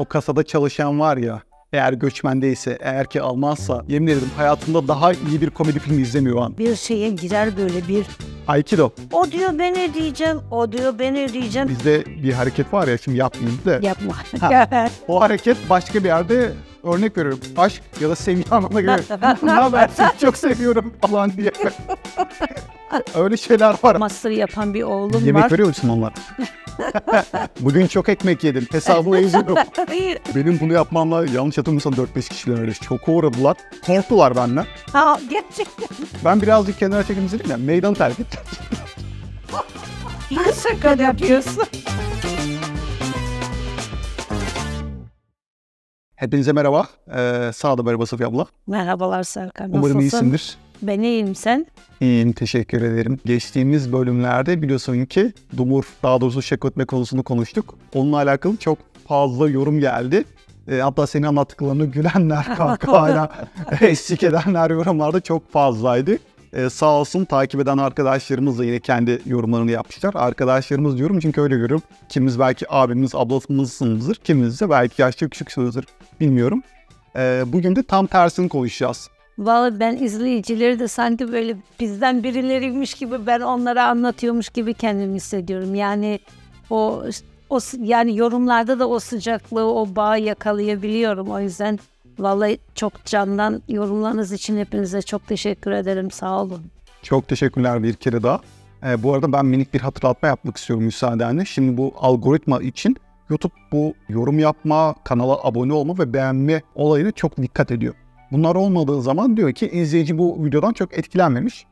o kasada çalışan var ya eğer göçmen değilse, eğer ki Almansa yemin ederim hayatında daha iyi bir komedi filmi izlemiyor o an. Bir şeye girer böyle bir. Aikido. O diyor ben ödeyeceğim. O diyor ben ödeyeceğim. Bizde bir hareket var ya şimdi yapmayayım da. Yapma. Ha. O hareket başka bir yerde örnek veriyorum. Aşk ya da sevgi anlamına göre. ne haber çok seviyorum falan diye. Öyle şeyler var. Master yapan bir oğlum Yemek var. veriyor musun onlar? Bugün çok ekmek yedim. Hesabı yazıyorum. Benim bunu yapmamla yanlış hatırlamıyorsam 4-5 kişiler öyle çok uğradılar. Korktular benden. ha, gerçekten. Ben birazcık kenara çekildim dedim ya meydanı terk ettim. Şaka yapıyorsun. Hepinize merhaba. Ee, sağ da merhaba Safiye abla. Merhabalar Serkan. Umarım Nasılsın? iyisindir. Ben iyiyim sen. İyiyim, teşekkür ederim. Geçtiğimiz bölümlerde biliyorsun ki Dumur, daha doğrusu şekotme konusunu konuştuk. Onunla alakalı çok fazla yorum geldi. E, hatta senin anlattıklarını gülenler, kahkahayla eşlik edenler yorumlarda çok fazlaydı. E, sağ olsun takip eden arkadaşlarımız da yine kendi yorumlarını yapmışlar. Arkadaşlarımız diyorum çünkü öyle görüyorum. Kimimiz belki abimiz, ablamızsınızdır. Kimimiz de belki yaşça küçüksünüzdür. Bilmiyorum. E, bugün de tam tersini konuşacağız. Vallahi ben izleyicileri de sanki böyle bizden birileriymiş gibi ben onlara anlatıyormuş gibi kendimi hissediyorum. Yani o o yani yorumlarda da o sıcaklığı, o bağı yakalayabiliyorum. O yüzden vallahi çok candan yorumlarınız için hepinize çok teşekkür ederim. Sağ olun. Çok teşekkürler bir kere daha. Ee, bu arada ben minik bir hatırlatma yapmak istiyorum müsaadenle. Şimdi bu algoritma için YouTube bu yorum yapma, kanala abone olma ve beğenme olayına çok dikkat ediyor. Bunlar olmadığı zaman diyor ki izleyici bu videodan çok etkilenmemiş.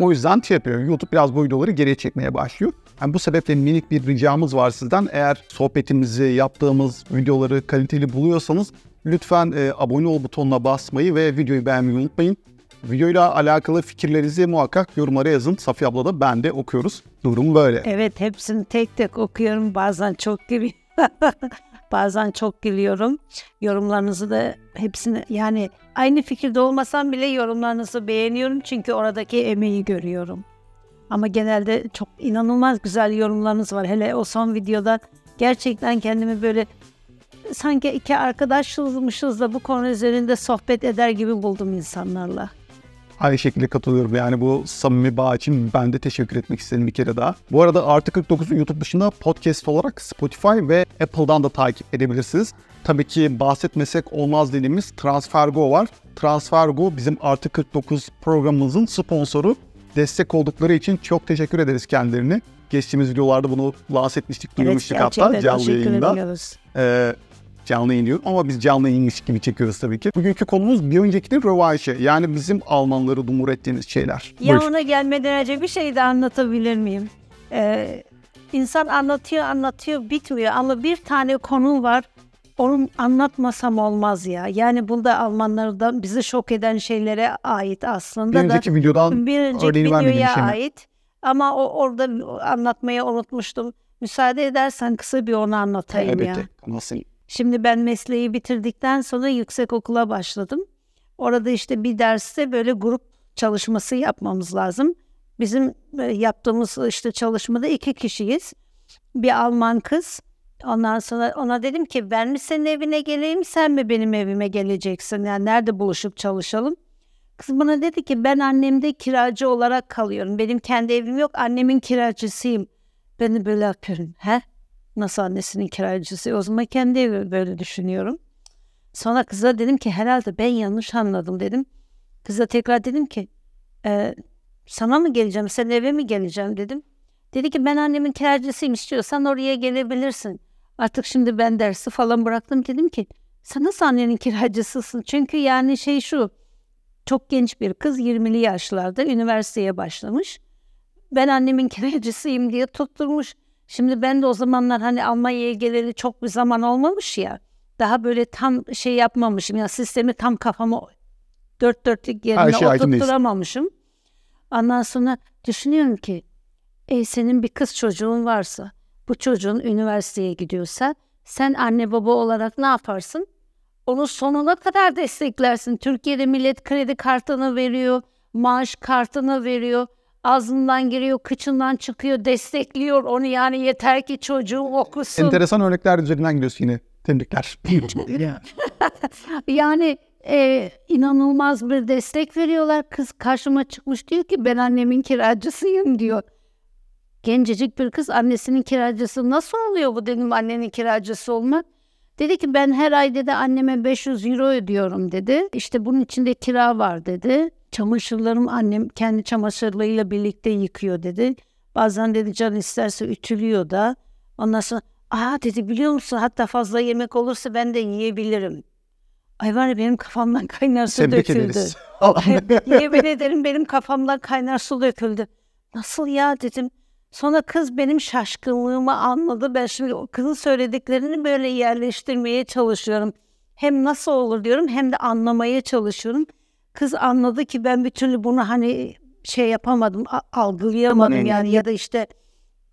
O yüzden şey yapıyor. YouTube biraz bu videoları geriye çekmeye başlıyor. Yani bu sebeple minik bir ricamız var sizden. Eğer sohbetimizi, yaptığımız videoları kaliteli buluyorsanız lütfen e, abone ol butonuna basmayı ve videoyu beğenmeyi unutmayın. Videoyla alakalı fikirlerinizi muhakkak yorumlara yazın. Safiye abla da ben de okuyoruz. Durum böyle. Evet hepsini tek tek okuyorum. Bazen çok gibi. Bazen çok gülüyorum. Yorumlarınızı da hepsini yani aynı fikirde olmasam bile yorumlarınızı beğeniyorum çünkü oradaki emeği görüyorum. Ama genelde çok inanılmaz güzel yorumlarınız var. Hele o son videoda gerçekten kendimi böyle sanki iki arkadaşmışız da bu konu üzerinde sohbet eder gibi buldum insanlarla. Aynı şekilde katılıyorum. Yani bu samimi bağ için ben de teşekkür etmek istedim bir kere daha. Bu arada Artı 49'u YouTube dışında podcast olarak Spotify ve Apple'dan da takip edebilirsiniz. Tabii ki bahsetmesek olmaz dediğimiz TransferGo var. TransferGo bizim Artı 49 programımızın sponsoru. Destek oldukları için çok teşekkür ederiz kendilerine. Geçtiğimiz videolarda bunu lanse etmiştik, duyurmuştuk hatta canlı yayında. ediyoruz. Ee, canlı yayın diyorum ama biz canlı yayınmış gibi çekiyoruz tabii ki. Bugünkü konumuz bir öncekinin rövanşı. Yani bizim Almanları dumur ettiğimiz şeyler. Ya Buyur. ona gelmeden önce bir şey de anlatabilir miyim? Ee, insan anlatıyor anlatıyor bitmiyor ama bir tane konu var. Onu anlatmasam olmaz ya. Yani bunda Almanlardan bizi şok eden şeylere ait Bir aslında da. önceki videodan Bir önceki videoya şey ait. Ama o orada anlatmayı unutmuştum. Müsaade edersen kısa bir onu anlatayım ya. elbette. Şimdi ben mesleği bitirdikten sonra yüksek okula başladım. Orada işte bir derste böyle grup çalışması yapmamız lazım. Bizim e, yaptığımız işte çalışmada iki kişiyiz. Bir Alman kız. Ondan sonra ona dedim ki ben mi senin evine geleyim sen mi benim evime geleceksin? Yani nerede buluşup çalışalım? Kız bana dedi ki ben annemde kiracı olarak kalıyorum. Benim kendi evim yok annemin kiracısıyım. Ben de böyle yapıyorum. He? Nasıl annesinin kiracısı? O zaman kendi evi böyle düşünüyorum. Sonra kıza dedim ki herhalde ben yanlış anladım dedim. Kıza tekrar dedim ki "E, sana mı geleceğim, senin eve mi geleceğim dedim. Dedi ki ben annemin kiracısıyım istiyorsan oraya gelebilirsin. Artık şimdi ben dersi falan bıraktım dedim ki sen nasıl annenin kiracısısın? Çünkü yani şey şu çok genç bir kız 20'li yaşlarda üniversiteye başlamış. Ben annemin kiracısıyım diye tutturmuş. Şimdi ben de o zamanlar hani Almanya'ya geleli çok bir zaman olmamış ya. Daha böyle tam şey yapmamışım ya sistemi tam kafama dört dörtlük yerine şey oturtturamamışım. Ondan sonra düşünüyorum ki e, senin bir kız çocuğun varsa bu çocuğun üniversiteye gidiyorsa sen anne baba olarak ne yaparsın? Onu sonuna kadar desteklersin. Türkiye'de millet kredi kartını veriyor, maaş kartını veriyor. Ağzından giriyor, kıçından çıkıyor, destekliyor onu yani yeter ki çocuğu okusun. Enteresan örnekler üzerinden gidiyorsun yine. Tebrikler. Yani e, inanılmaz bir destek veriyorlar. Kız karşıma çıkmış diyor ki ben annemin kiracısıyım diyor. Gencecik bir kız annesinin kiracısı nasıl oluyor bu dedim annenin kiracısı olmak. Dedi ki ben her ay dedi anneme 500 euro ödüyorum dedi. İşte bunun içinde kira var dedi. Çamaşırlarım annem kendi çamaşırlarıyla birlikte yıkıyor dedi. Bazen dedi can isterse ütülüyor da. Ondan sonra aa dedi biliyor musun hatta fazla yemek olursa ben de yiyebilirim. Ay var ya benim kafamdan kaynar su Tebrik döküldü. ederiz. Yemin ederim benim kafamdan kaynar su döküldü. Nasıl ya dedim. Sonra kız benim şaşkınlığımı anladı. Ben şimdi o kızın söylediklerini böyle yerleştirmeye çalışıyorum. Hem nasıl olur diyorum hem de anlamaya çalışıyorum. Kız anladı ki ben bir türlü bunu hani şey yapamadım, algılayamadım yani ya da işte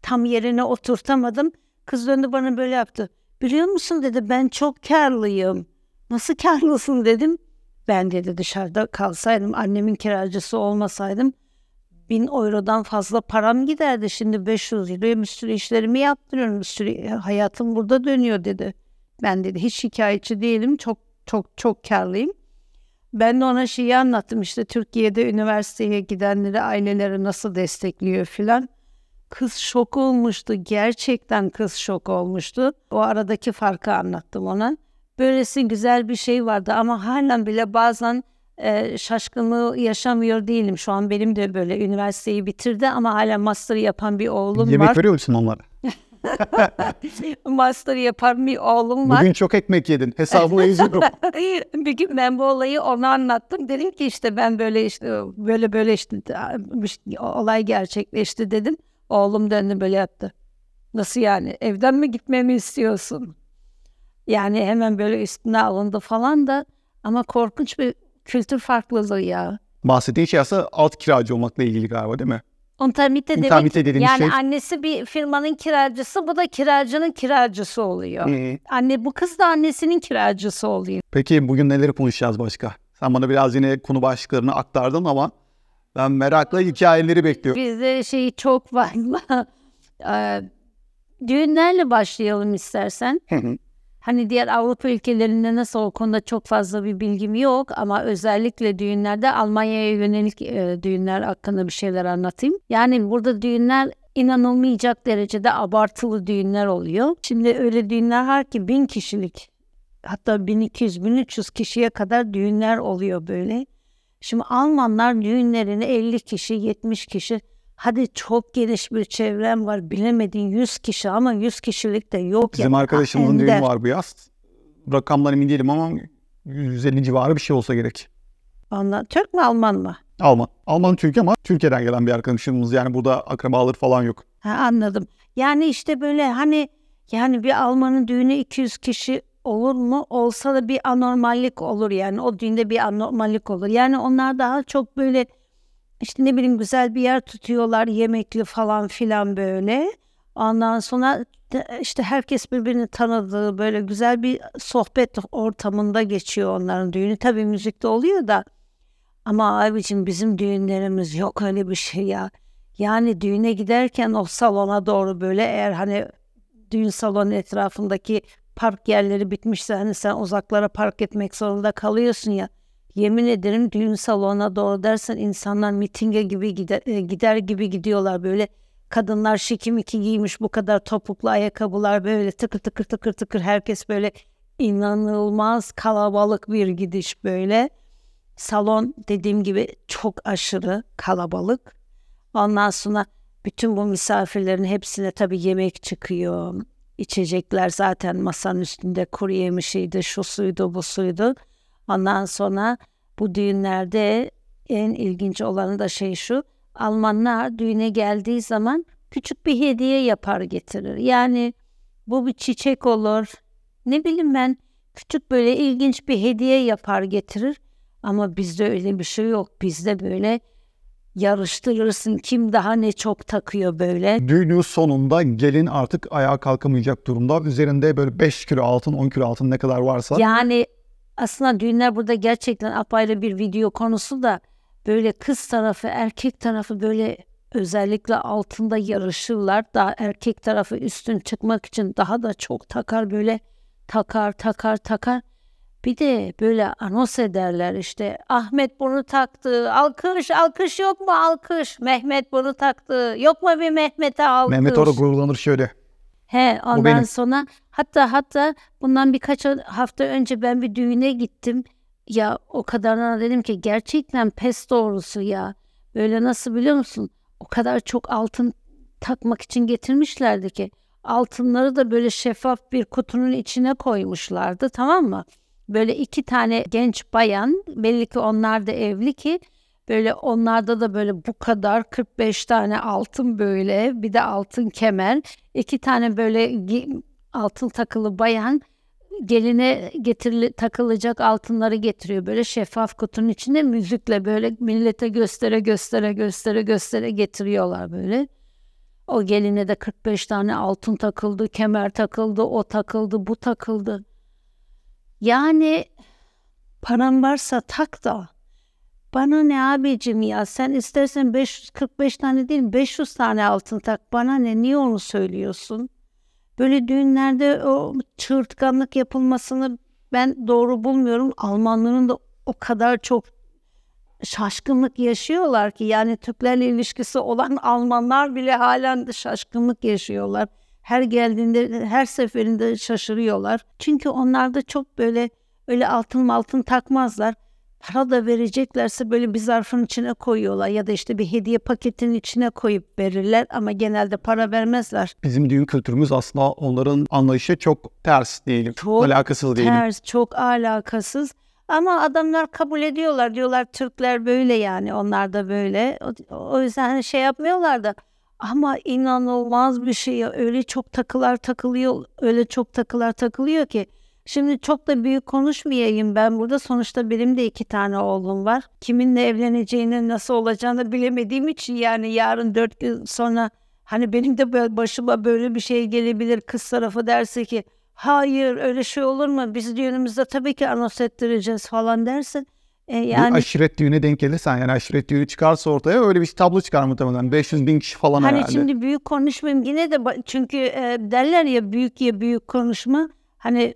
tam yerine oturtamadım. Kız döndü bana böyle yaptı. Biliyor musun dedi ben çok karlıyım. Nasıl karlısın dedim. Ben dedi dışarıda kalsaydım, annemin kiracısı olmasaydım bin eurodan fazla param giderdi. Şimdi 500 euroya bir sürü işlerimi yaptırıyorum. Bir sürü hayatım burada dönüyor dedi. Ben dedi hiç şikayetçi değilim. Çok çok çok karlıyım. Ben de ona şeyi anlattım işte Türkiye'de üniversiteye gidenleri aileleri nasıl destekliyor filan. Kız şok olmuştu. Gerçekten kız şok olmuştu. O aradaki farkı anlattım ona. Böylesi güzel bir şey vardı ama halen bile bazen e, şaşkınlığı yaşamıyor değilim. Şu an benim de böyle üniversiteyi bitirdi ama hala master yapan bir oğlum Yemek var. veriyor musun onlara? master yapan bir oğlum var. Bugün çok ekmek yedin. Hesabını yazıyorum. bir gün ben bu olayı ona anlattım. Dedim ki işte ben böyle işte böyle böyle işte olay gerçekleşti dedim. Oğlum döndü böyle yaptı. Nasıl yani? Evden mi gitmemi istiyorsun? Yani hemen böyle üstüne alındı falan da ama korkunç bir kültür farklılığı ya. Bahsettiğin şey aslında alt kiracı olmakla ilgili galiba değil mi? Ontamite demek Ontamite dediğimiz yani şey- annesi bir firmanın kiracısı bu da kiracının kiracısı oluyor. Anne bu kız da annesinin kiracısı oluyor. Peki bugün neleri konuşacağız başka? Sen bana biraz yine konu başlıklarını aktardın ama ben merakla hikayeleri bekliyorum. Bizde şey çok var. Eee, Düğünlerle başlayalım istersen. Hı hı. Hani diğer Avrupa ülkelerinde nasıl o konuda çok fazla bir bilgim yok ama özellikle düğünlerde Almanya'ya yönelik e, düğünler hakkında bir şeyler anlatayım. Yani burada düğünler inanılmayacak derecede abartılı düğünler oluyor. Şimdi öyle düğünler var ki bin kişilik hatta 1200-1300 kişiye kadar düğünler oluyor böyle. Şimdi Almanlar düğünlerini 50 kişi, 70 kişi hadi çok geniş bir çevrem var bilemedin 100 kişi ama 100 kişilik de yok. Bizim ya. arkadaşımızın düğünü var bu yaz. Rakamlar emin değilim ama 150 civarı bir şey olsa gerek. Ondan, Türk mü Alman mı? Alman. Alman Türk ama Türkiye'den gelen bir arkadaşımız yani burada akrabaları falan yok. Ha, anladım. Yani işte böyle hani yani bir Almanın düğünü 200 kişi olur mu? Olsa da bir anormallik olur yani. O düğünde bir anormallik olur. Yani onlar daha çok böyle işte ne bileyim güzel bir yer tutuyorlar yemekli falan filan böyle. Ondan sonra işte herkes birbirini tanıdığı böyle güzel bir sohbet ortamında geçiyor onların düğünü. Tabii müzikte oluyor da ama abicim bizim düğünlerimiz yok öyle bir şey ya. Yani düğüne giderken o salona doğru böyle eğer hani düğün salonu etrafındaki park yerleri bitmişse hani sen uzaklara park etmek zorunda kalıyorsun ya. Yemin ederim düğün salonuna doğru dersen insanlar mitinge gibi gider, e, gider gibi gidiyorlar böyle. Kadınlar şikimiki giymiş bu kadar topuklu ayakkabılar böyle tıkır tıkır tıkır tıkır herkes böyle inanılmaz kalabalık bir gidiş böyle. Salon dediğim gibi çok aşırı kalabalık. Ondan sonra bütün bu misafirlerin hepsine tabii yemek çıkıyor. İçecekler zaten masanın üstünde kuru yemişiydi, şu suydu, bu suydu. Ondan sonra bu düğünlerde en ilginç olanı da şey şu. Almanlar düğüne geldiği zaman küçük bir hediye yapar getirir. Yani bu bir çiçek olur. Ne bileyim ben küçük böyle ilginç bir hediye yapar getirir. Ama bizde öyle bir şey yok. Bizde böyle yarıştırırsın kim daha ne çok takıyor böyle. Düğünün sonunda gelin artık ayağa kalkamayacak durumda. Üzerinde böyle 5 kilo altın, 10 kilo altın ne kadar varsa. Yani aslında düğünler burada gerçekten apayrı bir video konusu da böyle kız tarafı erkek tarafı böyle özellikle altında yarışırlar. Daha erkek tarafı üstün çıkmak için daha da çok takar böyle takar takar takar. Bir de böyle anons ederler işte Ahmet bunu taktı. Alkış alkış yok mu alkış. Mehmet bunu taktı. Yok mu bir Mehmet'e alkış. Mehmet orada gururlanır şöyle. He ondan benim. sonra hatta hatta bundan birkaç hafta önce ben bir düğüne gittim. Ya o kadarına dedim ki gerçekten pes doğrusu ya. Böyle nasıl biliyor musun? O kadar çok altın takmak için getirmişlerdi ki altınları da böyle şeffaf bir kutunun içine koymuşlardı tamam mı? Böyle iki tane genç bayan belli ki onlar da evli ki böyle onlarda da böyle bu kadar 45 tane altın böyle bir de altın kemer iki tane böyle altın takılı bayan geline getirili takılacak altınları getiriyor böyle şeffaf kutunun içinde müzikle böyle millete göstere göstere göstere göstere getiriyorlar böyle. O geline de 45 tane altın takıldı, kemer takıldı, o takıldı, bu takıldı. Yani paran varsa tak da. Bana ne abicim ya sen istersen 545 tane değil 500 tane altın tak. Bana ne niye onu söylüyorsun? Böyle düğünlerde o çığırtkanlık yapılmasını ben doğru bulmuyorum. Almanların da o kadar çok şaşkınlık yaşıyorlar ki yani Türklerle ilişkisi olan Almanlar bile halen de şaşkınlık yaşıyorlar. Her geldiğinde her seferinde şaşırıyorlar. Çünkü onlar da çok böyle öyle altın altın takmazlar. Para da vereceklerse böyle bir zarfın içine koyuyorlar ya da işte bir hediye paketinin içine koyup verirler ama genelde para vermezler. Bizim düğün kültürümüz aslında onların anlayışı çok ters diyelim. Çok alakasız diyelim. Ters, çok alakasız. Ama adamlar kabul ediyorlar. Diyorlar Türkler böyle yani. Onlar da böyle. O, o yüzden hani şey yapmıyorlar da. Ama inanılmaz bir şey ya. Öyle çok takılar takılıyor. Öyle çok takılar takılıyor ki. Şimdi çok da büyük konuşmayayım ben burada. Sonuçta benim de iki tane oğlum var. Kiminle evleneceğini, nasıl olacağını bilemediğim için yani yarın dört gün sonra hani benim de başıma böyle bir şey gelebilir. Kız tarafı derse ki hayır öyle şey olur mu? Biz düğünümüzde tabii ki anons ettireceğiz falan dersin. E, Bir yani aşiret düğüne denk gelirsen yani aşiret düğünü çıkarsa ortaya öyle bir tablo çıkar muhtemelen. 500 bin kişi falan Hani herhalde. şimdi büyük konuşmayayım yine de çünkü e, derler ya büyük ya büyük konuşma hani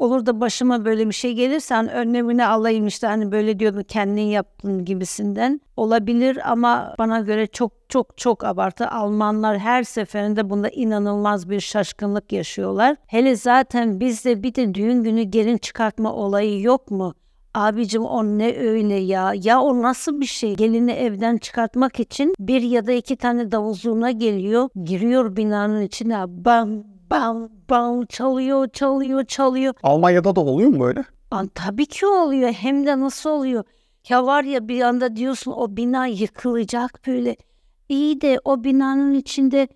olur da başıma böyle bir şey gelirse hani önlemini alayım işte hani böyle diyordun kendin yaptın gibisinden olabilir ama bana göre çok çok çok abartı Almanlar her seferinde bunda inanılmaz bir şaşkınlık yaşıyorlar. Hele zaten bizde bir de düğün günü gelin çıkartma olayı yok mu? Abicim o ne öyle ya? Ya o nasıl bir şey? Gelini evden çıkartmak için bir ya da iki tane davul zurna geliyor. Giriyor binanın içine. Bam bam bam çalıyor çalıyor çalıyor. Almanya'da da oluyor mu böyle? An, tabii ki oluyor. Hem de nasıl oluyor? Ya var ya bir anda diyorsun o bina yıkılacak böyle. İyi de o binanın içinde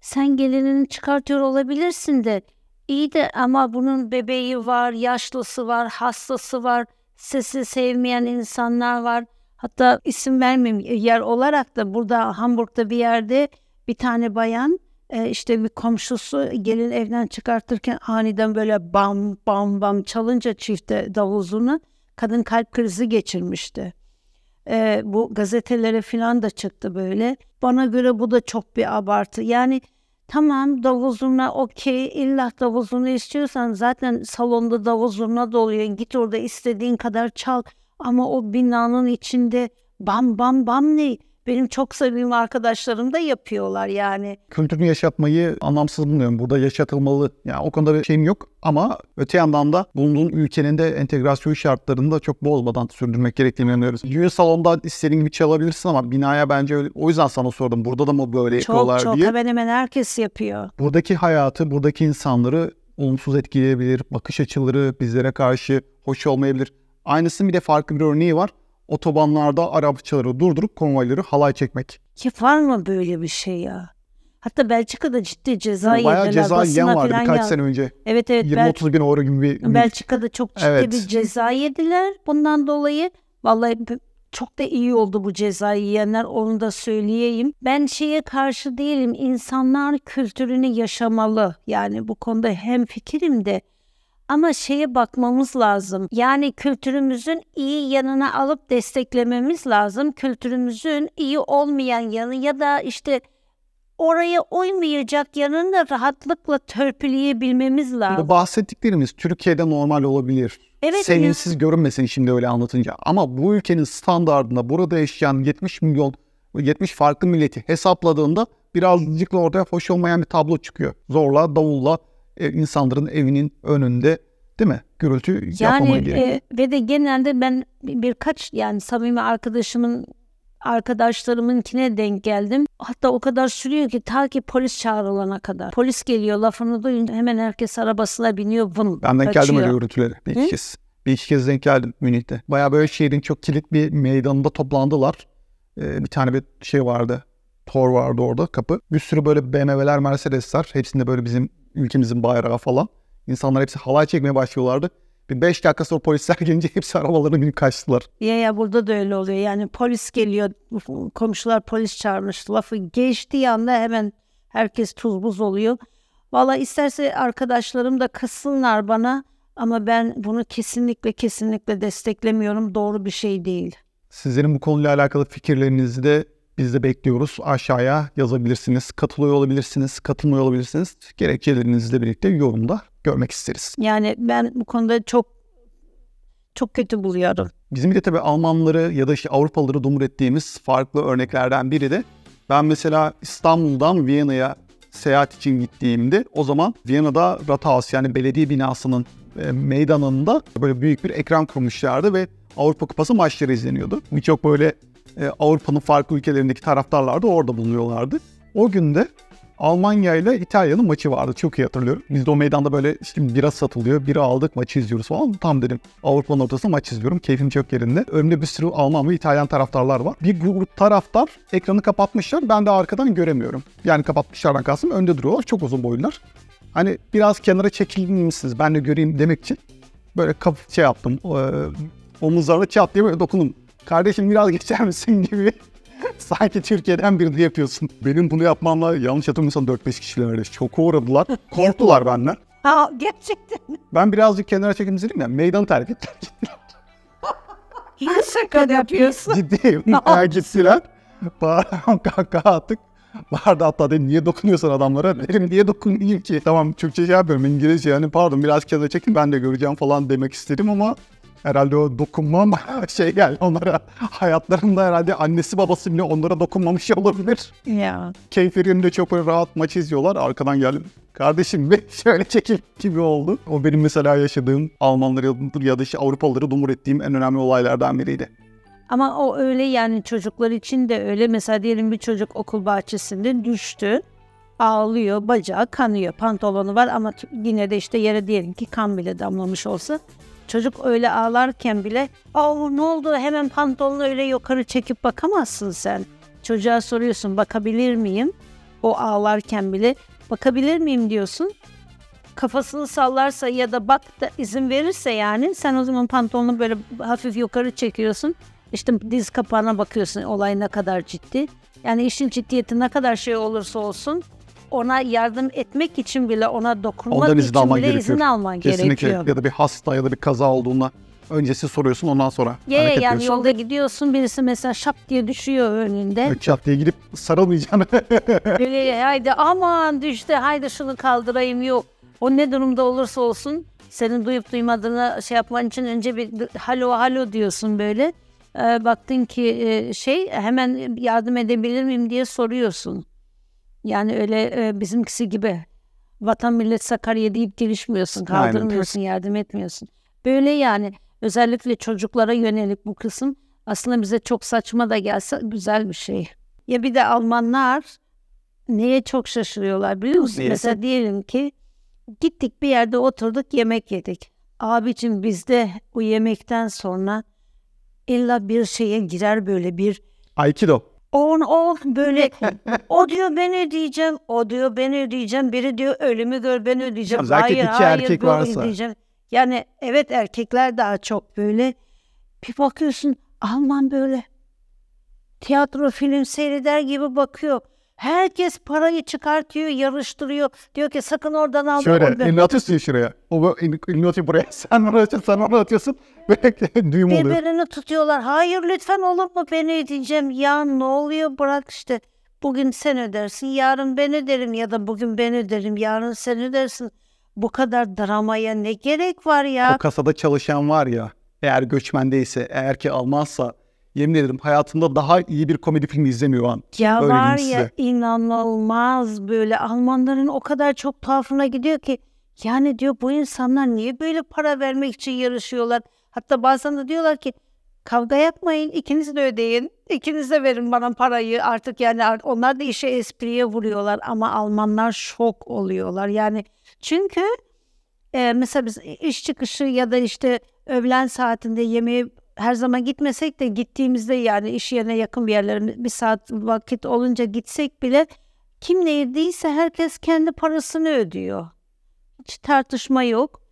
sen gelinini çıkartıyor olabilirsin de. İyi de ama bunun bebeği var, yaşlısı var, hastası var, sesi sevmeyen insanlar var. Hatta isim vermeyeyim yer olarak da burada Hamburg'da bir yerde bir tane bayan e, işte bir komşusu gelin evden çıkartırken aniden böyle bam bam bam çalınca çifte davul kadın kalp krizi geçirmişti. E, bu gazetelere falan da çıktı böyle. Bana göre bu da çok bir abartı. Yani tamam davul zurna okey illa davul zurna istiyorsan zaten salonda davul zurna da oluyor. Git orada istediğin kadar çal ama o binanın içinde bam bam bam ne? Benim çok sevdiğim arkadaşlarım da yapıyorlar yani. Kültürünü yaşatmayı anlamsız bulmuyorum. Burada yaşatılmalı. Yani o konuda bir şeyim yok. Ama öte yandan da bulunduğun ülkenin de entegrasyon şartlarını da çok bozmadan sürdürmek gerektiğini inanıyoruz. Düğün salonunda istediğin gibi çalabilirsin ama binaya bence öyle. O yüzden sana sordum. Burada da mı böyle Çok yapıyorlar çok diye. hemen hemen herkes yapıyor. Buradaki hayatı, buradaki insanları olumsuz etkileyebilir. Bakış açıları bizlere karşı hoş olmayabilir. Aynısının bir de farklı bir örneği var. Otobanlarda araçları durdurup konvoyları halay çekmek. Ki var mı böyle bir şey ya? Hatta Belçika'da ciddi ceza Bayağı yediler. ceza yiyen vardı birkaç geldi. sene önce. Evet evet. Bel- 20-30 bin euro gibi bir... Belçika'da çok ciddi Evet. bir ceza yediler bundan dolayı. Vallahi çok da iyi oldu bu cezayı yiyenler onu da söyleyeyim. Ben şeye karşı değilim. İnsanlar kültürünü yaşamalı. Yani bu konuda hem fikrim de ama şeye bakmamız lazım. Yani kültürümüzün iyi yanına alıp desteklememiz lazım. Kültürümüzün iyi olmayan yanı ya da işte oraya uymayacak yanını da rahatlıkla törpüleyebilmemiz lazım. bahsettiklerimiz Türkiye'de normal olabilir. Evet, Seninsiz görünmesin şimdi öyle anlatınca. Ama bu ülkenin standartında burada yaşayan 70 milyon 70 farklı milleti hesapladığında birazcık ortaya hoş olmayan bir tablo çıkıyor. Zorla, davulla insanların evinin önünde değil mi? Gürültü yapmamaya Yani gerek. e, ve de genelde ben bir- birkaç yani samimi arkadaşımın arkadaşlarımınkine denk geldim. Hatta o kadar sürüyor ki ta ki polis çağrılana kadar. Polis geliyor lafını duyunca hemen herkes arabasına biniyor vın Ben denk kaçıyor. geldim öyle görüntülere bir iki Hı? kez. Bir iki kez denk geldim Münih'te. Bayağı böyle şehrin çok kilit bir meydanında toplandılar. Ee, bir tane bir şey vardı. Tor vardı orada kapı. Bir sürü böyle BMW'ler, Mercedes'ler. Hepsinde böyle bizim ülkemizin bayrağı falan. İnsanlar hepsi halay çekmeye başlıyorlardı. Bir beş dakika sonra polisler gelince hepsi arabalarına binip kaçtılar. Ya ya burada da öyle oluyor. Yani polis geliyor, komşular polis çağırmış. Lafı geçtiği anda hemen herkes tuz buz oluyor. Valla isterse arkadaşlarım da kızsınlar bana ama ben bunu kesinlikle kesinlikle desteklemiyorum. Doğru bir şey değil. Sizlerin bu konuyla alakalı fikirlerinizi de biz de bekliyoruz. Aşağıya yazabilirsiniz. Katılıyor olabilirsiniz, katılmıyor olabilirsiniz. Gerekçelerinizle birlikte yorumda görmek isteriz. Yani ben bu konuda çok çok kötü buluyorum. Bizim de tabii Almanları ya da işte Avrupalıları dumur ettiğimiz farklı örneklerden biri de ben mesela İstanbul'dan Viyana'ya seyahat için gittiğimde o zaman Viyana'da Rathaus yani belediye binasının e, meydanında böyle büyük bir ekran kurmuşlardı ve Avrupa Kupası maçları izleniyordu. Birçok böyle e, Avrupa'nın farklı ülkelerindeki taraftarlar da orada bulunuyorlardı. O günde Almanya ile İtalya'nın maçı vardı. Çok iyi hatırlıyorum. Biz de o meydanda böyle işte bira satılıyor. Bira aldık maçı izliyoruz falan. Tam dedim Avrupa'nın ortasında maç izliyorum. Keyfim çok yerinde. Önümde bir sürü Alman ve İtalyan taraftarlar var. Bir grup taraftar ekranı kapatmışlar. Ben de arkadan göremiyorum. Yani kapatmışlardan kastım önde duruyorlar. Çok uzun boylular. Hani biraz kenara çekilir misiniz? Ben de göreyim demek için böyle kap şey yaptım. E, omuzlarına çat diye böyle dokundum. Kardeşim biraz geçer misin gibi. Sanki Türkiye'den birini yapıyorsun. Benim bunu yapmamla yanlış hatırlamıyorsam 4-5 kişiler çok uğradılar. Korktular benden. Ha gerçekten. Ben birazcık kenara çekildim dedim ya. Meydanı terk ettim. Şaka yapıyorsun. Ciddiyim. Ha, gittiler. Bağıran kahkaha attık. Vardı hatta dedim niye dokunuyorsun adamlara? Dedim niye dokunayım ki? Tamam Türkçe şey yapıyorum İngilizce yani pardon biraz kenara çekin ben de göreceğim falan demek istedim ama herhalde o dokunmam şey geldi onlara hayatlarında herhalde annesi babası bile onlara dokunmamış olabilir. ya. Keyiflerinde çok böyle rahat maç izliyorlar. Arkadan geldim. Kardeşim bir şöyle çekil gibi oldu. O benim mesela yaşadığım Almanları ya da işte Avrupalıları dumur ettiğim en önemli olaylardan biriydi. Ama o öyle yani çocuklar için de öyle. Mesela diyelim bir çocuk okul bahçesinde düştü. Ağlıyor, bacağı kanıyor. Pantolonu var ama yine de işte yere diyelim ki kan bile damlamış olsa. Çocuk öyle ağlarken bile ''Aa ne oldu hemen pantolonu öyle yukarı çekip bakamazsın sen.'' Çocuğa soruyorsun bakabilir miyim? O ağlarken bile bakabilir miyim diyorsun. Kafasını sallarsa ya da bak da izin verirse yani sen o zaman pantolonu böyle hafif yukarı çekiyorsun. İşte diz kapağına bakıyorsun olay ne kadar ciddi. Yani işin ciddiyeti ne kadar şey olursa olsun ona yardım etmek için bile ona dokunmak Ondan izin için alman bile gerekiyor. izin alman Kesinlikle. gerekiyor. Ya da bir hasta ya da bir kaza olduğunda öncesi soruyorsun ondan sonra Ya hareket yani ediyorsun. yolda gidiyorsun birisi mesela şap diye düşüyor önünde. Çat diye gidip sarılmayacaksın. Böyle haydi aman düştü haydi şunu kaldırayım yok. O ne durumda olursa olsun senin duyup duymadığını şey yapman için önce bir halo halo diyorsun böyle. Baktın ki e, şey hemen yardım edebilir miyim diye soruyorsun. Yani öyle e, bizimkisi gibi vatan millet Sakarya deyip gelişmiyorsun, Aynen. kaldırmıyorsun, yardım etmiyorsun. Böyle yani özellikle çocuklara yönelik bu kısım aslında bize çok saçma da gelse güzel bir şey. Ya bir de Almanlar neye çok şaşırıyorlar biliyor musun? Neye? Mesela diyelim ki gittik bir yerde oturduk yemek yedik. Abicim bizde bu yemekten sonra illa bir şeye girer böyle bir Aikido. On on böyle o diyor ben ödeyeceğim. O diyor ben ödeyeceğim. Biri diyor ölümü gör ben ödeyeceğim. Özellikle hayır iki hayır erkek varsa. ödeyeceğim. Yani evet erkekler daha çok böyle. Bir bakıyorsun Alman böyle tiyatro film seyreder gibi bakıyor herkes parayı çıkartıyor yarıştırıyor diyor ki sakın oradan alma Şöyle oradan. elini atıyorsun ya şuraya. O elini atıyor buraya. Sen onu atıyorsun, sen onu atıyorsun. Böyle düğüm oluyor. Birbirini tutuyorlar. Hayır lütfen olur mu ben ödeyeceğim. Ya ne oluyor bırak işte. bugün sen ödersin, yarın ben öderim ya da bugün ben öderim, yarın sen ödersin. Bu kadar dramaya ne gerek var ya? O kasada çalışan var ya eğer göçmen değilse, eğer ki Almansa yemin ederim hayatında daha iyi bir komedi filmi izlemiyor an. Ya Öyle var ya size. inanılmaz böyle Almanların o kadar çok tuhafına gidiyor ki yani diyor bu insanlar niye böyle para vermek için yarışıyorlar? Hatta bazen de diyorlar ki kavga yapmayın ikiniz de ödeyin. ikiniz de verin bana parayı artık yani onlar da işe espriye vuruyorlar ama Almanlar şok oluyorlar. Yani çünkü e, mesela biz iş çıkışı ya da işte öğlen saatinde yemeğe her zaman gitmesek de gittiğimizde yani iş yerine yakın bir yerlere bir saat vakit olunca gitsek bile kim ne yediyse herkes kendi parasını ödüyor. Hiç tartışma yok.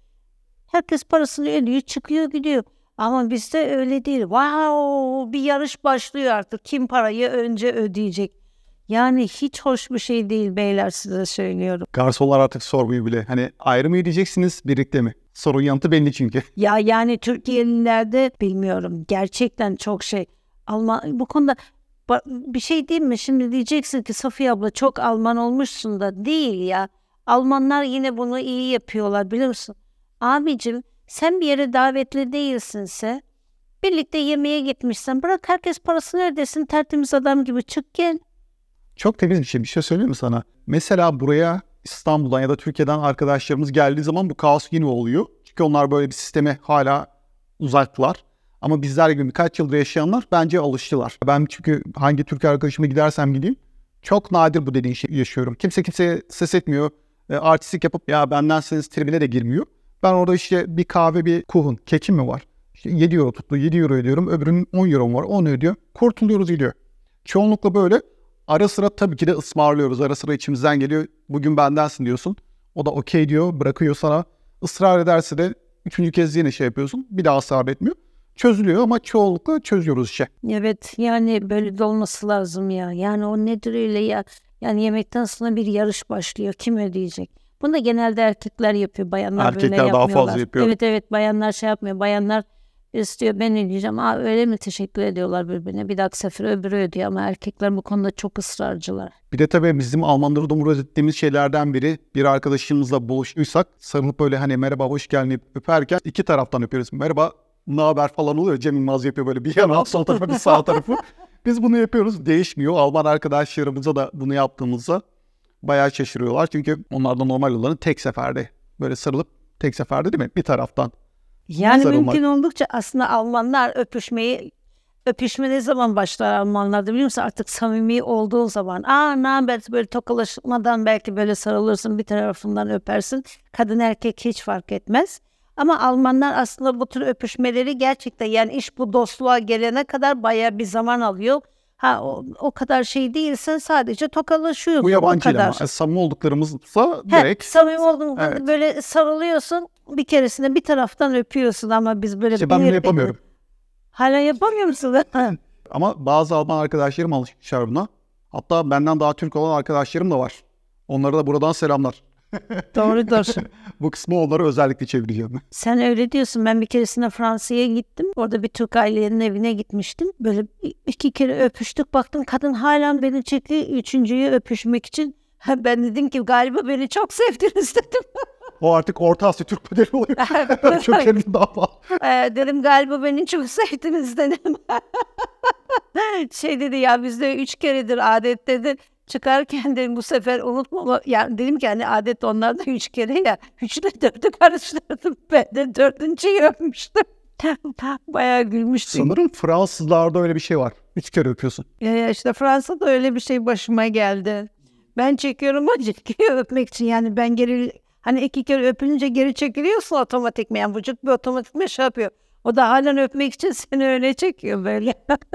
Herkes parasını ödüyor, çıkıyor gidiyor. Ama bizde öyle değil. Wow, bir yarış başlıyor artık. Kim parayı önce ödeyecek? Yani hiç hoş bir şey değil beyler size söylüyorum. Garsonlar artık sormuyor bile. Hani ayrı mı ödeyeceksiniz birlikte mi? Sorun yanıtı belli çünkü. Ya yani Türkiye'lilerde bilmiyorum gerçekten çok şey. Alman bu konuda bir şey değil mi? Şimdi diyeceksin ki Safiye abla çok Alman olmuşsun da değil ya. Almanlar yine bunu iyi yapıyorlar biliyor musun? Abicim sen bir yere davetli değilsinse birlikte yemeğe gitmişsen bırak herkes parasını ödesin tertemiz adam gibi çık gel. Çok temiz bir şey. Bir şey söyleyeyim mi sana? Mesela buraya İstanbul'dan ya da Türkiye'den arkadaşlarımız geldiği zaman bu kaos yine oluyor. Çünkü onlar böyle bir sisteme hala uzaklar. Ama bizler gibi birkaç yıldır yaşayanlar bence alıştılar. Ben çünkü hangi Türk arkadaşıma gidersem gideyim çok nadir bu dediğin şeyi yaşıyorum. Kimse kimseye ses etmiyor. E, artistik yapıp ya bendenseniz tribine de girmiyor. Ben orada işte bir kahve bir kuhun, kekim mi var? İşte 7 euro tuttu, 7 euro ödüyorum. Öbürünün 10 euro var, 10 ödüyor. Kurtuluyoruz gidiyor. Çoğunlukla böyle Ara sıra tabii ki de ısmarlıyoruz. Ara sıra içimizden geliyor. Bugün bendensin diyorsun. O da okey diyor. Bırakıyor sana. Israr ederse de üçüncü kez yine şey yapıyorsun. Bir daha ısrar etmiyor. Çözülüyor ama çoğunlukla çözüyoruz işe. Evet yani böyle de olması lazım ya. Yani o nedir öyle ya. Yani yemekten sonra bir yarış başlıyor. Kim ödeyecek? Bunu da genelde erkekler yapıyor. Bayanlar böyle Erkekler daha fazla yapmıyorlar. yapıyor. Evet evet bayanlar şey yapmıyor. Bayanlar istiyor ben ödeyeceğim. Aa öyle mi teşekkür ediyorlar birbirine. Bir dahaki sefer öbürü ödüyor ama erkekler bu konuda çok ısrarcılar. Bir de tabii bizim Almanları da murat ettiğimiz şeylerden biri bir arkadaşımızla buluştuysak sarılıp böyle hani merhaba hoş geldin öperken iki taraftan öpüyoruz. Merhaba ne haber falan oluyor. Cem Yılmaz yapıyor böyle bir yana sol tarafı bir sağ tarafı. Biz bunu yapıyoruz. Değişmiyor. Alman arkadaşlarımıza da bunu yaptığımızda bayağı şaşırıyorlar. Çünkü onlar da normal olanı tek seferde böyle sarılıp tek seferde değil mi? Bir taraftan. Yani Sarılmak. mümkün oldukça aslında Almanlar öpüşmeyi öpüşme ne zaman başlar Almanlarda biliyor musun? Artık samimi olduğu zaman. Aa ne haber böyle tokalaşmadan belki böyle sarılırsın bir tarafından öpersin. Kadın erkek hiç fark etmez. Ama Almanlar aslında bu tür öpüşmeleri gerçekten yani iş bu dostluğa gelene kadar bayağı bir zaman alıyor. Ha o, o kadar şey değilsen sadece tokalaşıyorsun. Bu yabancı ama. Yani samimi olduklarımızsa He, direkt samimi oldun Evet. böyle sarılıyorsun bir keresinde bir taraftan öpüyorsun ama biz böyle işte ben bunu yapamıyorum. Hala yapamıyor musun? Ama bazı Alman arkadaşlarım alışmışlar buna. Hatta benden daha Türk olan arkadaşlarım da var. Onlara da buradan selamlar. Doğrudur. Bu kısmı onlara özellikle çevireceğim. Sen öyle diyorsun. Ben bir keresinde Fransa'ya gittim. Orada bir Türk ailenin evine gitmiştim. Böyle iki kere öpüştük. Baktım kadın hala beni çekti. Üçüncüyü öpüşmek için. Ben dedim ki galiba beni çok sevdiniz dedim. O artık Orta Asya Türk modeli oluyor. Kökenli daha fazla. Ee, dedim galiba beni çok sevdiniz dedim. şey dedi ya bizde üç keredir adet dedi. Çıkarken dedim bu sefer unutma. Yani dedim ki hani adet onlarda üç kere ya. Üçle dördü karıştırdım. Ben de dördüncüyü öpmüştüm. Bayağı gülmüştüm. Sanırım Fransızlarda öyle bir şey var. Üç kere öpüyorsun. Ya işte Fransa'da öyle bir şey başıma geldi. Ben çekiyorum o çekiyor öpmek için. Yani ben geri hani iki kere öpülünce geri çekiliyorsun otomatikman. Yani vücut bir otomatikman şey yapıyor. O da halen öpmek için seni öyle çekiyor böyle.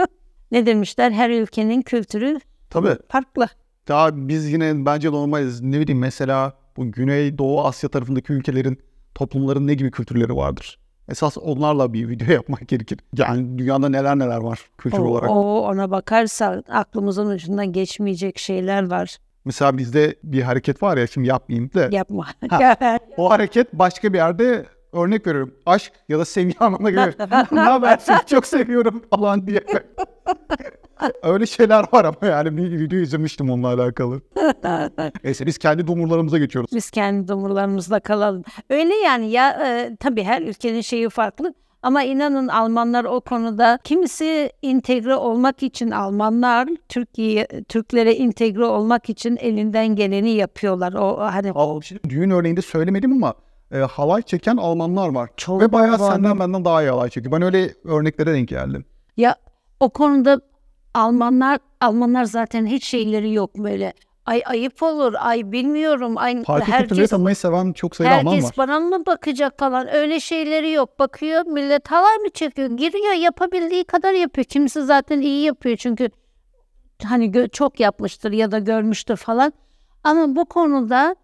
ne demişler? Her ülkenin kültürü Tabii. farklı. Daha biz yine bence normaliz. Ne bileyim mesela bu Güney Doğu Asya tarafındaki ülkelerin toplumların ne gibi kültürleri vardır? Esas onlarla bir video yapmak gerekir. Yani dünyada neler neler var kültür O, olarak. o ona bakarsan aklımızın ucundan geçmeyecek şeyler var. Mesela bizde bir hareket var ya şimdi yapmayayım da. Yapma. O hareket başka bir yerde örnek veriyorum. Aşk ya da sevgi anlamına geliyor. ne haber seni çok seviyorum falan diye. Öyle şeyler var ama yani bir video izlemiştim onunla alakalı. Neyse biz kendi dumurlarımıza geçiyoruz. Biz kendi dumurlarımızda kalalım. Öyle yani ya e, tabii her ülkenin şeyi farklı. Ama inanın Almanlar o konuda kimisi entegre olmak için Almanlar Türkiye Türklere entegre olmak için elinden geleni yapıyorlar. O hani Al- şimdi düğün örneğinde söylemedim ama e, halay çeken Almanlar var. Çok Ve bayağı var. senden benden daha iyi halay çekiyor. Ben öyle örneklere denk geldim. Ya o konuda Almanlar Almanlar zaten hiç şeyleri yok böyle. Ay ayıp olur. Ay bilmiyorum. Ay Parti kültürleri herkes tanımayı seven çok sayıda Alman var. herkes bana mı bakacak falan. Öyle şeyleri yok. Bakıyor millet halay mı çekiyor? Giriyor yapabildiği kadar yapıyor. Kimisi zaten iyi yapıyor çünkü hani çok yapmıştır ya da görmüştür falan. Ama bu konuda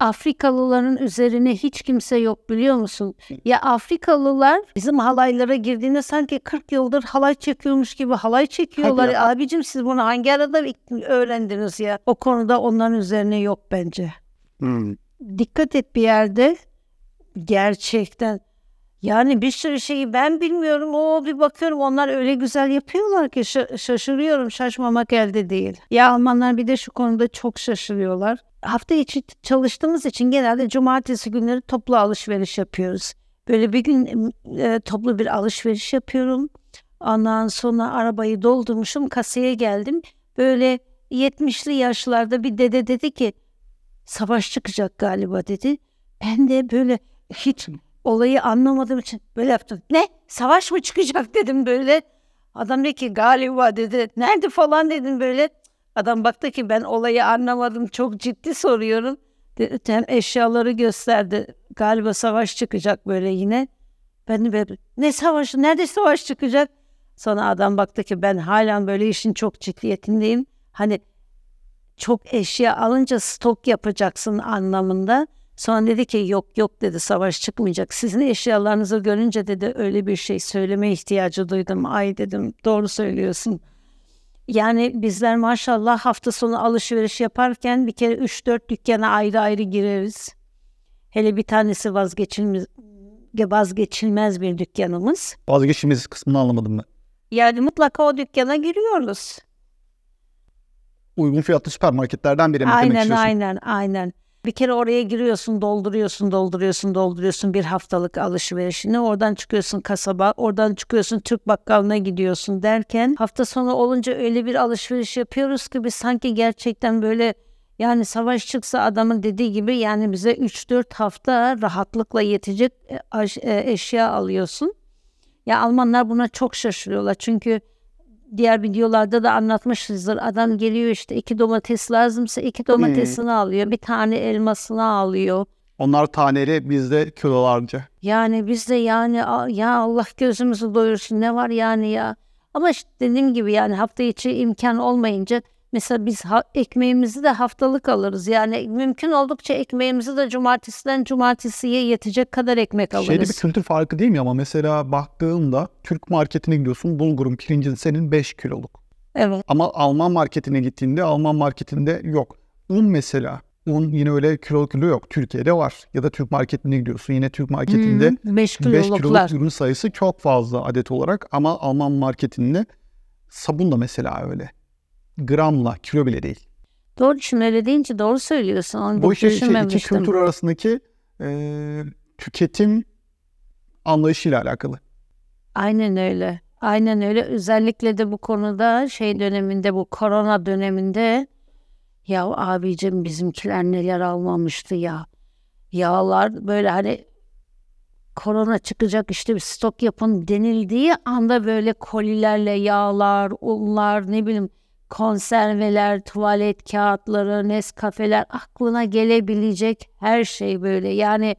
Afrikalıların üzerine hiç kimse yok biliyor musun? Ya Afrikalılar bizim halaylara girdiğinde sanki 40 yıldır halay çekiyormuş gibi halay çekiyorlar. Hadi Abicim siz bunu hangi arada öğrendiniz ya? O konuda onların üzerine yok bence. Hmm. Dikkat et bir yerde gerçekten yani bir sürü şeyi ben bilmiyorum. O bir bakıyorum onlar öyle güzel yapıyorlar ki şa- şaşırıyorum. Şaşmamak elde değil. Ya Almanlar bir de şu konuda çok şaşırıyorlar. Hafta içi çalıştığımız için genelde cumartesi günleri toplu alışveriş yapıyoruz. Böyle bir gün e, toplu bir alışveriş yapıyorum. Ondan sonra arabayı doldurmuşum. Kasaya geldim. Böyle 70'li yaşlarda bir dede dedi ki savaş çıkacak galiba dedi. Ben de böyle hiç olayı anlamadığım için böyle yaptım. Ne? Savaş mı çıkacak dedim böyle. Adam dedi ki galiba dedi. Nerede falan dedim böyle. Adam baktı ki ben olayı anlamadım. Çok ciddi soruyorum. Hem eşyaları gösterdi. Galiba savaş çıkacak böyle yine. Ben de böyle ne savaşı? Nerede savaş çıkacak? Sonra adam baktı ki ben halen böyle işin çok ciddiyetindeyim. Hani çok eşya alınca stok yapacaksın anlamında. Sonra dedi ki yok yok dedi savaş çıkmayacak. Sizin eşyalarınızı görünce dedi öyle bir şey söyleme ihtiyacı duydum. Ay dedim doğru söylüyorsun. Yani bizler maşallah hafta sonu alışveriş yaparken bir kere 3-4 dükkana ayrı ayrı gireriz. Hele bir tanesi vazgeçilmez, vazgeçilmez bir dükkanımız. Vazgeçilmez kısmını anlamadım ben. Yani mutlaka o dükkana giriyoruz. Uygun fiyatlı süpermarketlerden biri mi demek Aynen istiyorsun? aynen aynen. Bir kere oraya giriyorsun, dolduruyorsun, dolduruyorsun, dolduruyorsun bir haftalık alışverişini. Oradan çıkıyorsun kasaba, oradan çıkıyorsun Türk bakkalına gidiyorsun derken hafta sonu olunca öyle bir alışveriş yapıyoruz ki biz sanki gerçekten böyle yani savaş çıksa adamın dediği gibi yani bize 3-4 hafta rahatlıkla yetecek e, e, eşya alıyorsun. Ya Almanlar buna çok şaşırıyorlar çünkü diğer videolarda da anlatmışızdır. Adam geliyor işte iki domates lazımsa iki domatesini alıyor. Bir tane elmasını alıyor. Onlar taneli bizde kilolarca. Yani biz de yani ya Allah gözümüzü doyursun ne var yani ya. Ama işte dediğim gibi yani hafta içi imkan olmayınca mesela biz ha- ekmeğimizi de haftalık alırız. Yani mümkün oldukça ekmeğimizi de cumartesiden cumartesiye yetecek kadar ekmek alırız. Şeyde bir kültür farkı değil mi ama mesela baktığında Türk marketine gidiyorsun bulgurun pirincin senin 5 kiloluk. Evet. Ama Alman marketine gittiğinde Alman marketinde yok. Un mesela. Un yine öyle kilo kilo yok. Türkiye'de var. Ya da Türk marketine gidiyorsun. Yine Türk marketinde 5 5 kiloluklar. kiloluk ürün sayısı çok fazla adet olarak. Ama Alman marketinde sabun da mesela öyle. Gramla kilo bile değil. Doğru şimdi öyle deyince doğru söylüyorsun. Onu Bu şey, şey iki kültür arasındaki e, tüketim anlayışıyla alakalı. Aynen öyle. Aynen öyle. Özellikle de bu konuda şey döneminde bu korona döneminde ya abicim bizimkiler neler almamıştı ya. Yağlar böyle hani korona çıkacak işte bir stok yapın denildiği anda böyle kolilerle yağlar, unlar ne bileyim konserveler, tuvalet kağıtları, Nescafeler aklına gelebilecek her şey böyle. Yani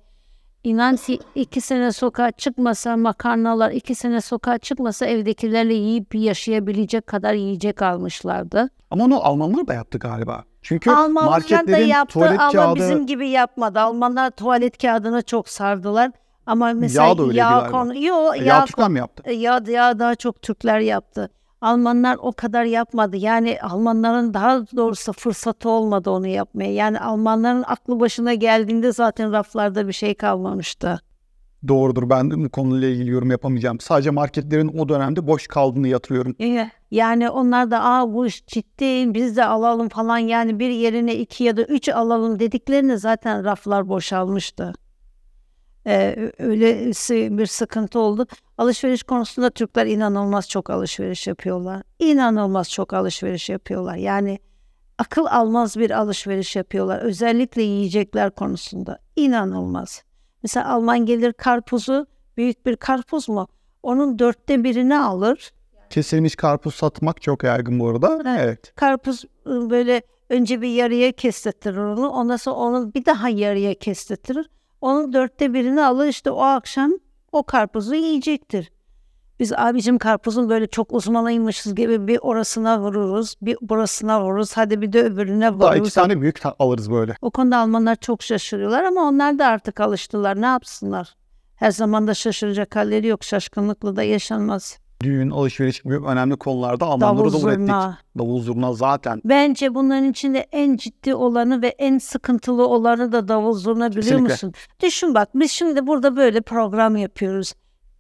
İnan ki iki sene sokağa çıkmasa makarnalar iki sene sokağa çıkmasa evdekilerle yiyip yaşayabilecek kadar yiyecek almışlardı. Ama onu Almanlar da yaptı galiba. Çünkü Almanlar da marketlerin yaptı tuvalet ama kağıdı bizim gibi yapmadı. Almanlar tuvalet kağıdına çok sardılar. Ama mesela Yağ da yağ konu yo yağ, yağ Türkler mi yaptı? Yağ, yağ daha çok Türkler yaptı. Almanlar o kadar yapmadı. Yani Almanların daha doğrusu fırsatı olmadı onu yapmaya. Yani Almanların aklı başına geldiğinde zaten raflarda bir şey kalmamıştı. Doğrudur ben bu konuyla ilgili yorum yapamayacağım. Sadece marketlerin o dönemde boş kaldığını yatırıyorum. Ee, Yani onlar da aa bu iş ciddi biz de alalım falan yani bir yerine iki ya da üç alalım dediklerinde zaten raflar boşalmıştı. Ee, öyle bir sıkıntı oldu. Alışveriş konusunda Türkler inanılmaz çok alışveriş yapıyorlar. İnanılmaz çok alışveriş yapıyorlar. Yani akıl almaz bir alışveriş yapıyorlar. Özellikle yiyecekler konusunda. İnanılmaz. Mesela Alman gelir karpuzu, büyük bir karpuz mu? Onun dörtte birini alır. Kesilmiş karpuz satmak çok yaygın bu arada. Evet. Evet. Karpuz ı, böyle önce bir yarıya kestirtir onu. Ondan sonra onu bir daha yarıya kestirtir. Onun dörtte birini alır işte o akşam o karpuzu yiyecektir. Biz abicim karpuzun böyle çok uzmanıymışız gibi bir orasına vururuz, bir burasına vururuz, hadi bir de öbürüne Daha iki vururuz. tane büyük ta- alırız böyle. O konuda Almanlar çok şaşırıyorlar ama onlar da artık alıştılar. Ne yapsınlar? Her zaman da şaşıracak halleri yok. Şaşkınlıkla da yaşanmaz. Düğün, alışveriş gibi önemli konularda Almanları Davul da ettik. zurna. Davul zurna zaten. Bence bunların içinde en ciddi olanı ve en sıkıntılı olanı da davul zurna biliyor Kesinlikle. musun? Düşün bak biz şimdi burada böyle program yapıyoruz.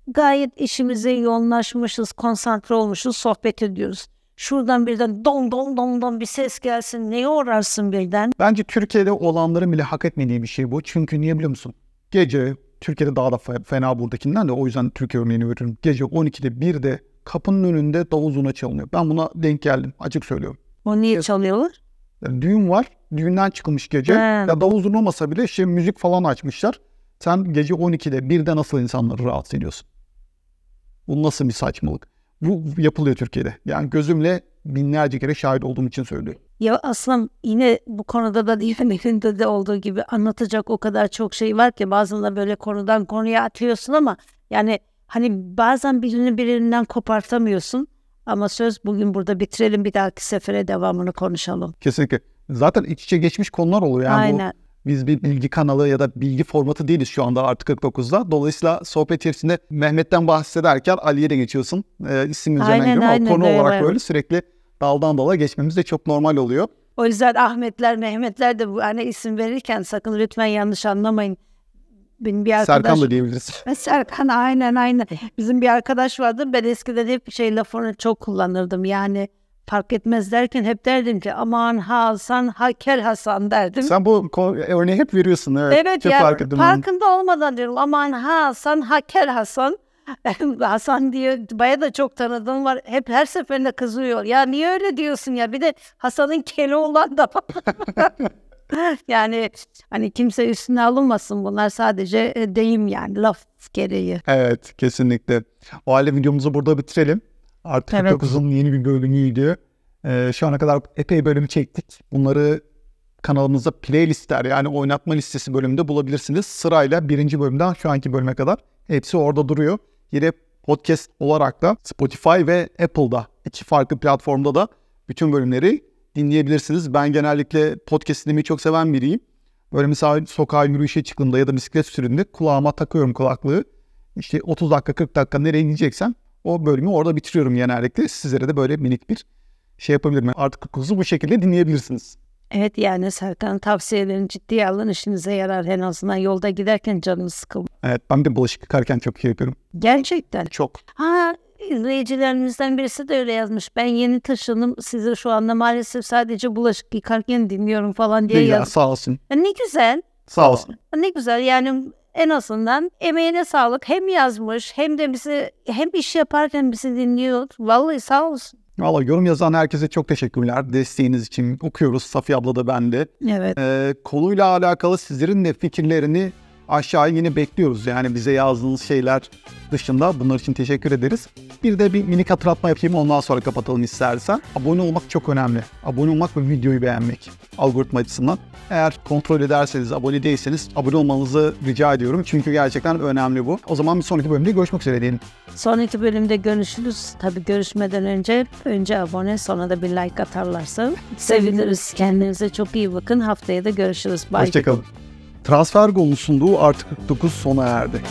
Gayet işimize yoğunlaşmışız, konsantre olmuşuz, sohbet ediyoruz. Şuradan birden don don don don bir ses gelsin. Neye uğrarsın birden? Bence Türkiye'de olanların bile hak etmediği bir şey bu. Çünkü niye biliyor musun? Gece, Türkiye'de daha da fe- fena buradakinden de o yüzden Türkiye örneğini veriyorum. Gece 12'de 1'de kapının önünde davul zurna çalınıyor. Ben buna denk geldim. Açık söylüyorum. O niye çalıyorlar? Yani düğün var. Düğünden çıkılmış gece. He. Ya davul zurna olmasa bile şey müzik falan açmışlar. Sen gece 12'de 1'de nasıl insanları rahatsız ediyorsun? Bu nasıl bir saçmalık? Bu yapılıyor Türkiye'de. Yani gözümle binlerce kere şahit olduğum için söylüyorum. Ya aslında yine bu konuda da diğerlerinde de olduğu gibi anlatacak o kadar çok şey var ki bazen de böyle konudan konuya atıyorsun ama yani hani bazen birini birinden kopartamıyorsun. Ama söz bugün burada bitirelim bir dahaki sefere devamını konuşalım. Kesinlikle. Zaten iç içe geçmiş konular oluyor. Yani bu Aynen. Biz bir bilgi kanalı ya da bilgi formatı değiliz şu anda artı 49'da. Dolayısıyla sohbet içerisinde Mehmet'ten bahsederken Ali'ye de geçiyorsun. Ee, isim üzerinden Aynen, gidiyorum ama aynen, konu evet, olarak böyle sürekli daldan dala geçmemiz de çok normal oluyor. O yüzden Ahmetler, Mehmetler de bu hani isim verirken sakın lütfen yanlış anlamayın. Benim bir arkadaş... Serkan da diyebiliriz. Serkan aynen aynen. Bizim bir arkadaş vardı. Ben eskiden hep şey lafını çok kullanırdım. Yani fark etmez derken hep derdim ki aman Hasan, ha Kel Hasan derdim. Sen bu örneği hep veriyorsun. Evet, evet çok ya fark ettim. farkında olmadan diyorum aman Hasan, ha Kel Hasan. Hasan diye baya da çok tanıdığım var. Hep her seferinde kızıyor. Ya niye öyle diyorsun ya? Bir de Hasan'ın keli olan da yani hani kimse üstüne alınmasın bunlar sadece e, deyim yani laf gereği. Evet kesinlikle. O halde videomuzu burada bitirelim. Artık Evet. 49'un yeni bir bölümüydü. Ee, şu ana kadar epey bölüm çektik. Bunları kanalımızda playlistler yani oynatma listesi bölümünde bulabilirsiniz. Sırayla birinci bölümden şu anki bölüme kadar hepsi orada duruyor. Yine podcast olarak da Spotify ve Apple'da iki farklı platformda da bütün bölümleri dinleyebilirsiniz. Ben genellikle podcast dinlemeyi çok seven biriyim. Böyle mesela sokağa yürüyüşe çıktığımda ya da bisiklet sürümünde kulağıma takıyorum kulaklığı. İşte 30 dakika 40 dakika nereye gideceksem o bölümü orada bitiriyorum genellikle. Sizlere de böyle minik bir şey yapabilirim. Artık 9'u bu şekilde dinleyebilirsiniz. Evet yani Serkan tavsiyelerini ciddiye alın işinize yarar en azından yolda giderken canınız sıkılmaz. Evet ben de bulaşık yıkarken çok şey yapıyorum. Gerçekten. Çok. Ha izleyicilerimizden birisi de öyle yazmış. Ben yeni taşındım sizi şu anda maalesef sadece bulaşık yıkarken dinliyorum falan diye ya, yazmış. sağ olsun. Ya Ne güzel. Sağ olsun. Ne güzel yani en azından emeğine sağlık. Hem yazmış hem de bizi hem iş yaparken bizi dinliyor. Vallahi sağ olsun. Valla yorum yazan herkese çok teşekkürler. Desteğiniz için okuyoruz. Safiye abla da ben de. Evet. Ee, konuyla alakalı sizlerin de fikirlerini aşağıya yine bekliyoruz. Yani bize yazdığınız şeyler dışında bunlar için teşekkür ederiz. Bir de bir minik hatırlatma yapayım ondan sonra kapatalım istersen. Abone olmak çok önemli. Abone olmak ve videoyu beğenmek algoritma açısından. Eğer kontrol ederseniz, abone değilseniz abone olmanızı rica ediyorum. Çünkü gerçekten önemli bu. O zaman bir sonraki bölümde görüşmek üzere diyelim. Sonraki bölümde görüşürüz. Tabii görüşmeden önce önce abone sonra da bir like atarlarsa seviniriz. Kendinize çok iyi bakın. Haftaya da görüşürüz. Bye. Hoşçakalın. Transfer golünün sunduğu artı 49 sona erdi.